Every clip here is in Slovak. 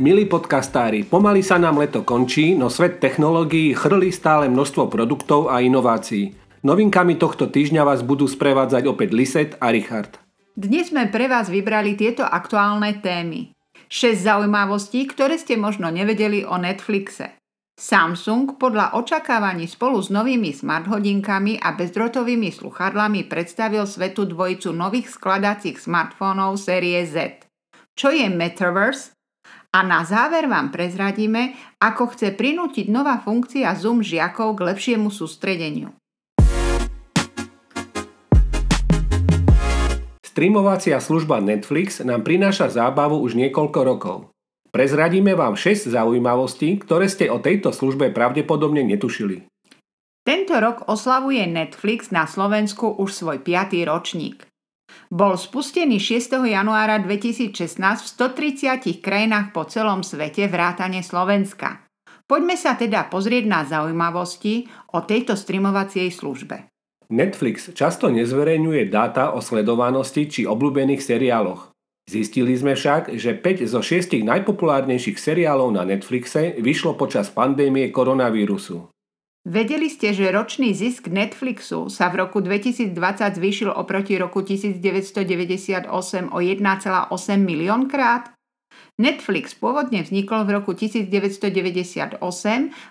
Milí podcastári, pomaly sa nám leto končí, no svet technológií chrlí stále množstvo produktov a inovácií. Novinkami tohto týždňa vás budú sprevádzať opäť Liset a Richard. Dnes sme pre vás vybrali tieto aktuálne témy. 6 zaujímavostí, ktoré ste možno nevedeli o Netflixe. Samsung podľa očakávaní spolu s novými smart hodinkami a bezdrotovými sluchadlami predstavil svetu dvojicu nových skladacích smartfónov série Z. Čo je Metaverse a na záver vám prezradíme, ako chce prinútiť nová funkcia Zoom žiakov k lepšiemu sústredeniu. Streamovacia služba Netflix nám prináša zábavu už niekoľko rokov. Prezradíme vám 6 zaujímavostí, ktoré ste o tejto službe pravdepodobne netušili. Tento rok oslavuje Netflix na Slovensku už svoj 5. ročník. Bol spustený 6. januára 2016 v 130 krajinách po celom svete vrátane Slovenska. Poďme sa teda pozrieť na zaujímavosti o tejto streamovacej službe. Netflix často nezverejňuje dáta o sledovanosti či obľúbených seriáloch. Zistili sme však, že 5 zo 6 najpopulárnejších seriálov na Netflixe vyšlo počas pandémie koronavírusu. Vedeli ste, že ročný zisk Netflixu sa v roku 2020 zvýšil oproti roku 1998 o 1,8 milión krát? Netflix pôvodne vznikol v roku 1998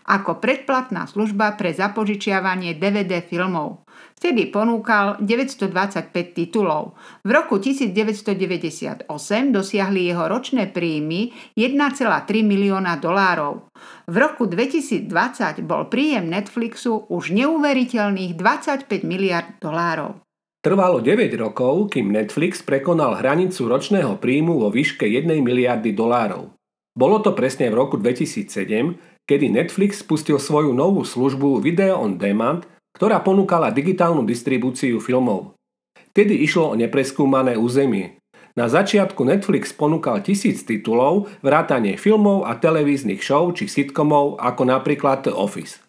ako predplatná služba pre zapožičiavanie DVD filmov. Vtedy ponúkal 925 titulov. V roku 1998 dosiahli jeho ročné príjmy 1,3 milióna dolárov. V roku 2020 bol príjem Netflixu už neuveriteľných 25 miliard dolárov. Trvalo 9 rokov, kým Netflix prekonal hranicu ročného príjmu vo výške 1 miliardy dolárov. Bolo to presne v roku 2007, kedy Netflix spustil svoju novú službu Video on Demand – ktorá ponúkala digitálnu distribúciu filmov. Tedy išlo o nepreskúmané územie. Na začiatku Netflix ponúkal tisíc titulov, vrátanie filmov a televíznych show či sitcomov ako napríklad The Office.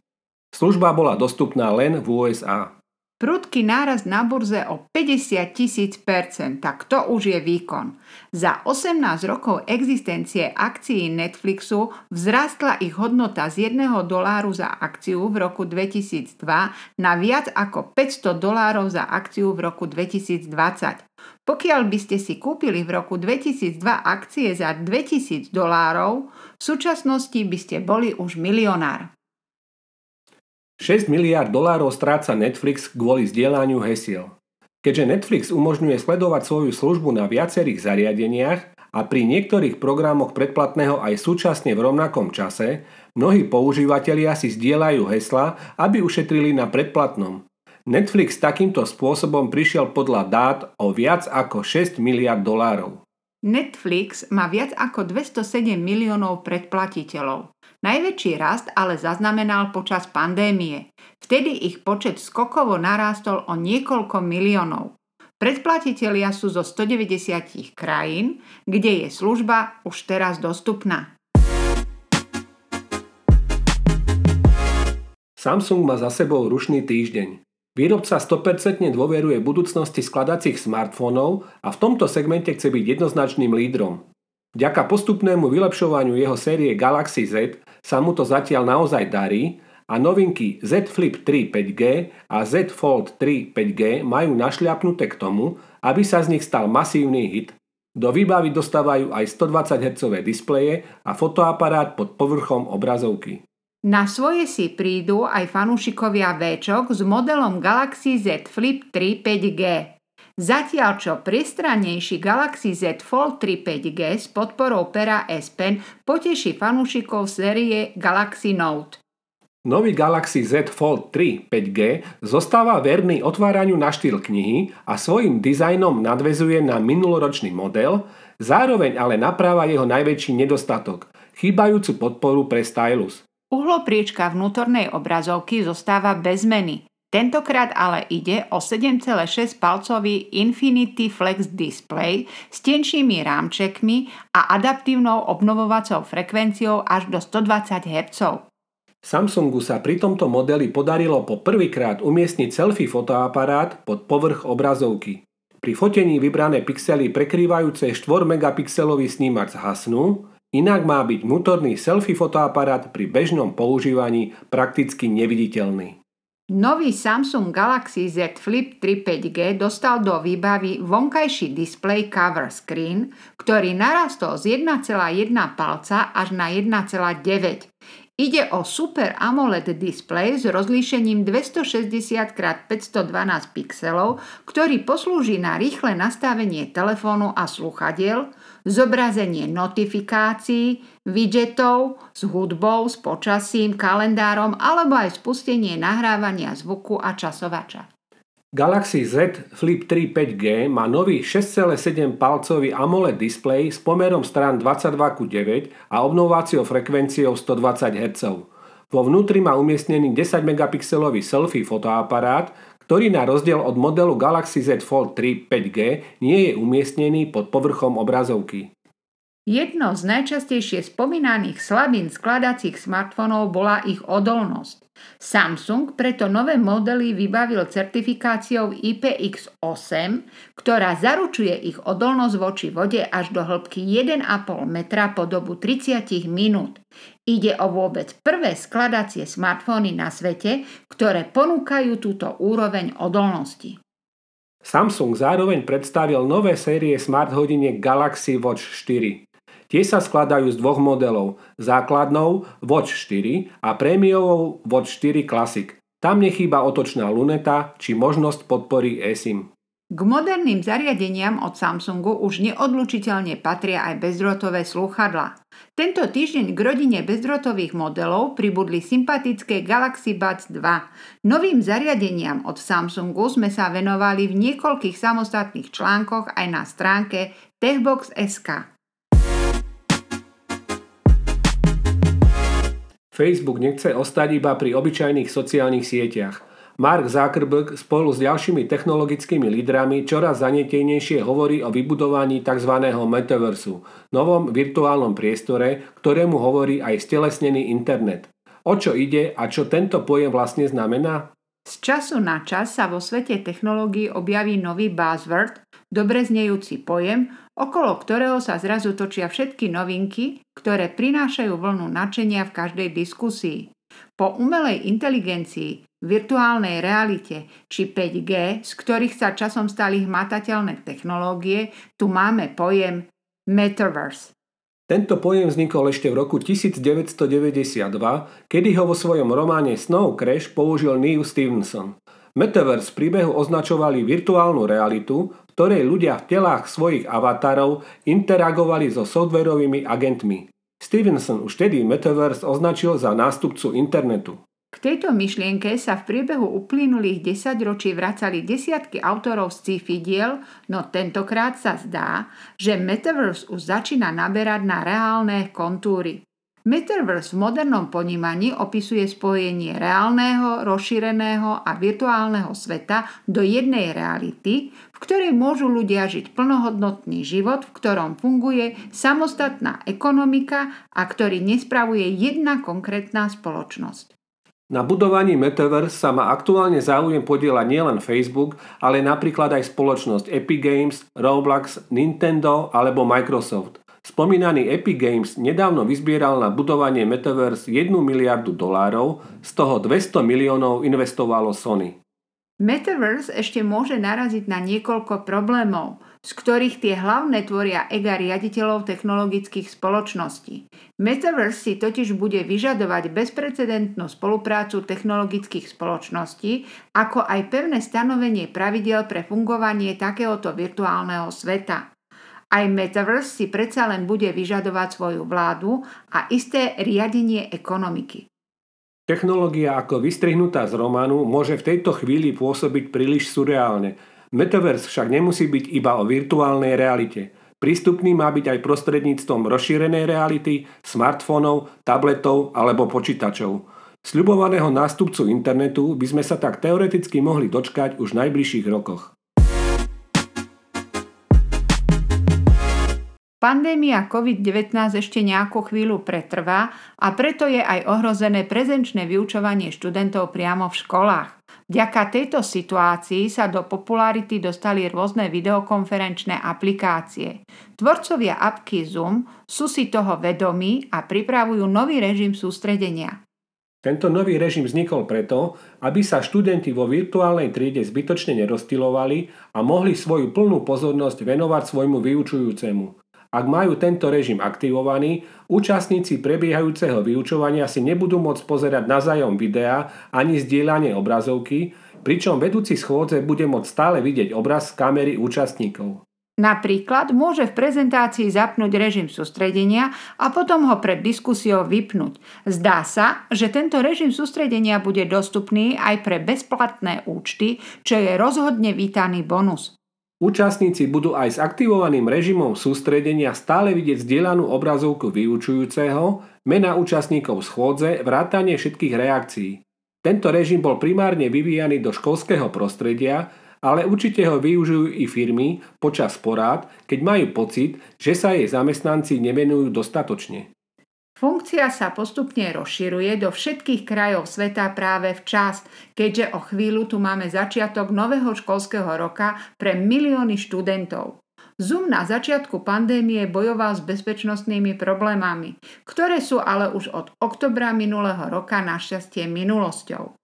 Služba bola dostupná len v USA. Prudký nárast na burze o 50 tisíc percent, tak to už je výkon. Za 18 rokov existencie akcií Netflixu vzrástla ich hodnota z 1 doláru za akciu v roku 2002 na viac ako 500 dolárov za akciu v roku 2020. Pokiaľ by ste si kúpili v roku 2002 akcie za 2000 dolárov, v súčasnosti by ste boli už milionár. 6 miliard dolárov stráca Netflix kvôli zdieľaniu hesiel. Keďže Netflix umožňuje sledovať svoju službu na viacerých zariadeniach a pri niektorých programoch predplatného aj súčasne v rovnakom čase, mnohí používateľia si zdieľajú hesla, aby ušetrili na predplatnom. Netflix takýmto spôsobom prišiel podľa dát o viac ako 6 miliard dolárov. Netflix má viac ako 207 miliónov predplatiteľov. Najväčší rast ale zaznamenal počas pandémie. Vtedy ich počet skokovo narástol o niekoľko miliónov. Predplatitelia sú zo 190 krajín, kde je služba už teraz dostupná. Samsung má za sebou rušný týždeň. Výrobca 100% dôveruje budúcnosti skladacích smartfónov a v tomto segmente chce byť jednoznačným lídrom. Vďaka postupnému vylepšovaniu jeho série Galaxy Z sa mu to zatiaľ naozaj darí a novinky Z Flip 3 5G a Z Fold 3 5G majú našľapnuté k tomu, aby sa z nich stal masívny hit. Do výbavy dostávajú aj 120 Hz displeje a fotoaparát pod povrchom obrazovky. Na svoje si prídu aj fanúšikovia Včok s modelom Galaxy Z Flip 3 5G. Zatiaľ čo priestranejší Galaxy Z Fold 3 5G s podporou pera S Pen poteší fanúšikov série Galaxy Note. Nový Galaxy Z Fold 3 5G zostáva verný otváraniu na štýl knihy a svojim dizajnom nadvezuje na minuloročný model, zároveň ale napráva jeho najväčší nedostatok – chýbajúcu podporu pre stylus. Uhlopriečka vnútornej obrazovky zostáva bez zmeny – Tentokrát ale ide o 7,6 palcový Infinity Flex Display s tenčími rámčekmi a adaptívnou obnovovacou frekvenciou až do 120 Hz. Samsungu sa pri tomto modeli podarilo po prvýkrát umiestniť selfie fotoaparát pod povrch obrazovky. Pri fotení vybrané pixely prekrývajúce 4 megapixelový snímač zhasnú, Inak má byť vnútorný selfie fotoaparát pri bežnom používaní prakticky neviditeľný. Nový Samsung Galaxy Z Flip 3 5G dostal do výbavy vonkajší display cover screen, ktorý narastol z 1,1 palca až na 1,9. Ide o Super AMOLED display s rozlíšením 260x512 pixelov, ktorý poslúži na rýchle nastavenie telefónu a sluchadiel, zobrazenie notifikácií, widgetov s hudbou, s počasím, kalendárom alebo aj spustenie nahrávania zvuku a časovača. Galaxy Z Flip 3 5G má nový 6,7 palcový AMOLED display s pomerom strán 22 ku 9 a obnováciou frekvenciou 120 Hz. Vo vnútri má umiestnený 10 megapixelový selfie fotoaparát, ktorý na rozdiel od modelu Galaxy Z Fold 3 5G nie je umiestnený pod povrchom obrazovky. Jedno z najčastejšie spomínaných slabín skladacích smartfónov bola ich odolnosť. Samsung preto nové modely vybavil certifikáciou IPX8, ktorá zaručuje ich odolnosť voči vode až do hĺbky 1,5 metra po dobu 30 minút. Ide o vôbec prvé skladacie smartfóny na svete, ktoré ponúkajú túto úroveň odolnosti. Samsung zároveň predstavil nové série smart hodiniek Galaxy Watch 4. Tie sa skladajú z dvoch modelov, základnou Watch 4 a prémiovou Watch 4 Classic. Tam nechýba otočná luneta či možnosť podpory eSIM. K moderným zariadeniam od Samsungu už neodlučiteľne patria aj bezdrotové slúchadla. Tento týždeň k rodine bezdrotových modelov pribudli sympatické Galaxy Buds 2. Novým zariadeniam od Samsungu sme sa venovali v niekoľkých samostatných článkoch aj na stránke techbox.sk. Facebook nechce ostať iba pri obyčajných sociálnych sieťach. Mark Zuckerberg spolu s ďalšími technologickými lídrami čoraz zanietenejšie hovorí o vybudovaní tzv. metaversu, novom virtuálnom priestore, ktorému hovorí aj stelesnený internet. O čo ide a čo tento pojem vlastne znamená? Z času na čas sa vo svete technológií objaví nový buzzword, dobre znejúci pojem, okolo ktorého sa zrazu točia všetky novinky, ktoré prinášajú vlnu načenia v každej diskusii. Po umelej inteligencii, virtuálnej realite či 5G, z ktorých sa časom stali hmatateľné technológie, tu máme pojem Metaverse. Tento pojem vznikol ešte v roku 1992, kedy ho vo svojom románe Snow Crash použil Neil Stevenson. Metaverse v príbehu označovali virtuálnu realitu, ktorej ľudia v telách svojich avatarov interagovali so softverovými agentmi. Stevenson už tedy Metaverse označil za nástupcu internetu. K tejto myšlienke sa v priebehu uplynulých desaťročí vracali desiatky autorov z sci-fi diel, no tentokrát sa zdá, že Metaverse už začína naberať na reálne kontúry. Metaverse v modernom ponímaní opisuje spojenie reálneho, rozšíreného a virtuálneho sveta do jednej reality, v ktorej môžu ľudia žiť plnohodnotný život, v ktorom funguje samostatná ekonomika a ktorý nespravuje jedna konkrétna spoločnosť. Na budovaní Metaverse sa má aktuálne záujem podielať nielen Facebook, ale napríklad aj spoločnosť Epic Games, Roblox, Nintendo alebo Microsoft. Spomínaný Epic Games nedávno vyzbieral na budovanie Metaverse 1 miliardu dolárov, z toho 200 miliónov investovalo Sony. Metaverse ešte môže naraziť na niekoľko problémov, z ktorých tie hlavné tvoria ega riaditeľov technologických spoločností. Metaverse si totiž bude vyžadovať bezprecedentnú spoluprácu technologických spoločností, ako aj pevné stanovenie pravidel pre fungovanie takéhoto virtuálneho sveta. Aj Metaverse si predsa len bude vyžadovať svoju vládu a isté riadenie ekonomiky. Technológia ako vystrihnutá z románu môže v tejto chvíli pôsobiť príliš surreálne. Metaverse však nemusí byť iba o virtuálnej realite. Prístupný má byť aj prostredníctvom rozšírenej reality, smartfónov, tabletov alebo počítačov. Sľubovaného nástupcu internetu by sme sa tak teoreticky mohli dočkať už v najbližších rokoch. Pandémia COVID-19 ešte nejakú chvíľu pretrvá a preto je aj ohrozené prezenčné vyučovanie študentov priamo v školách. Vďaka tejto situácii sa do popularity dostali rôzne videokonferenčné aplikácie. Tvorcovia apky Zoom sú si toho vedomí a pripravujú nový režim sústredenia. Tento nový režim vznikol preto, aby sa študenti vo virtuálnej triede zbytočne nerozstylovali a mohli svoju plnú pozornosť venovať svojmu vyučujúcemu. Ak majú tento režim aktivovaný, účastníci prebiehajúceho vyučovania si nebudú môcť pozerať navzájom videa ani zdieľanie obrazovky, pričom vedúci schôdze bude môcť stále vidieť obraz z kamery účastníkov. Napríklad môže v prezentácii zapnúť režim sústredenia a potom ho pred diskusiou vypnúť. Zdá sa, že tento režim sústredenia bude dostupný aj pre bezplatné účty, čo je rozhodne vítaný bonus. Účastníci budú aj s aktivovaným režimom sústredenia stále vidieť zdieľanú obrazovku vyučujúceho, mena účastníkov schôdze, vrátanie všetkých reakcií. Tento režim bol primárne vyvíjaný do školského prostredia, ale určite ho využijú i firmy počas porád, keď majú pocit, že sa jej zamestnanci nevenujú dostatočne. Funkcia sa postupne rozširuje do všetkých krajov sveta práve včas, keďže o chvíľu tu máme začiatok nového školského roka pre milióny študentov. Zoom na začiatku pandémie bojoval s bezpečnostnými problémami, ktoré sú ale už od oktobra minulého roka našťastie minulosťou.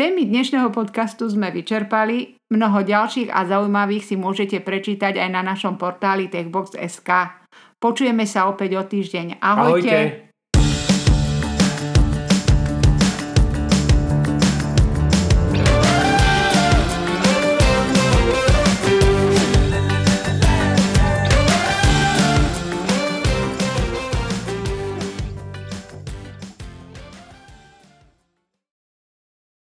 Témy dnešného podcastu sme vyčerpali. Mnoho ďalších a zaujímavých si môžete prečítať aj na našom portáli techbox.sk. Počujeme sa opäť o týždeň. Ahojte. Ahojte.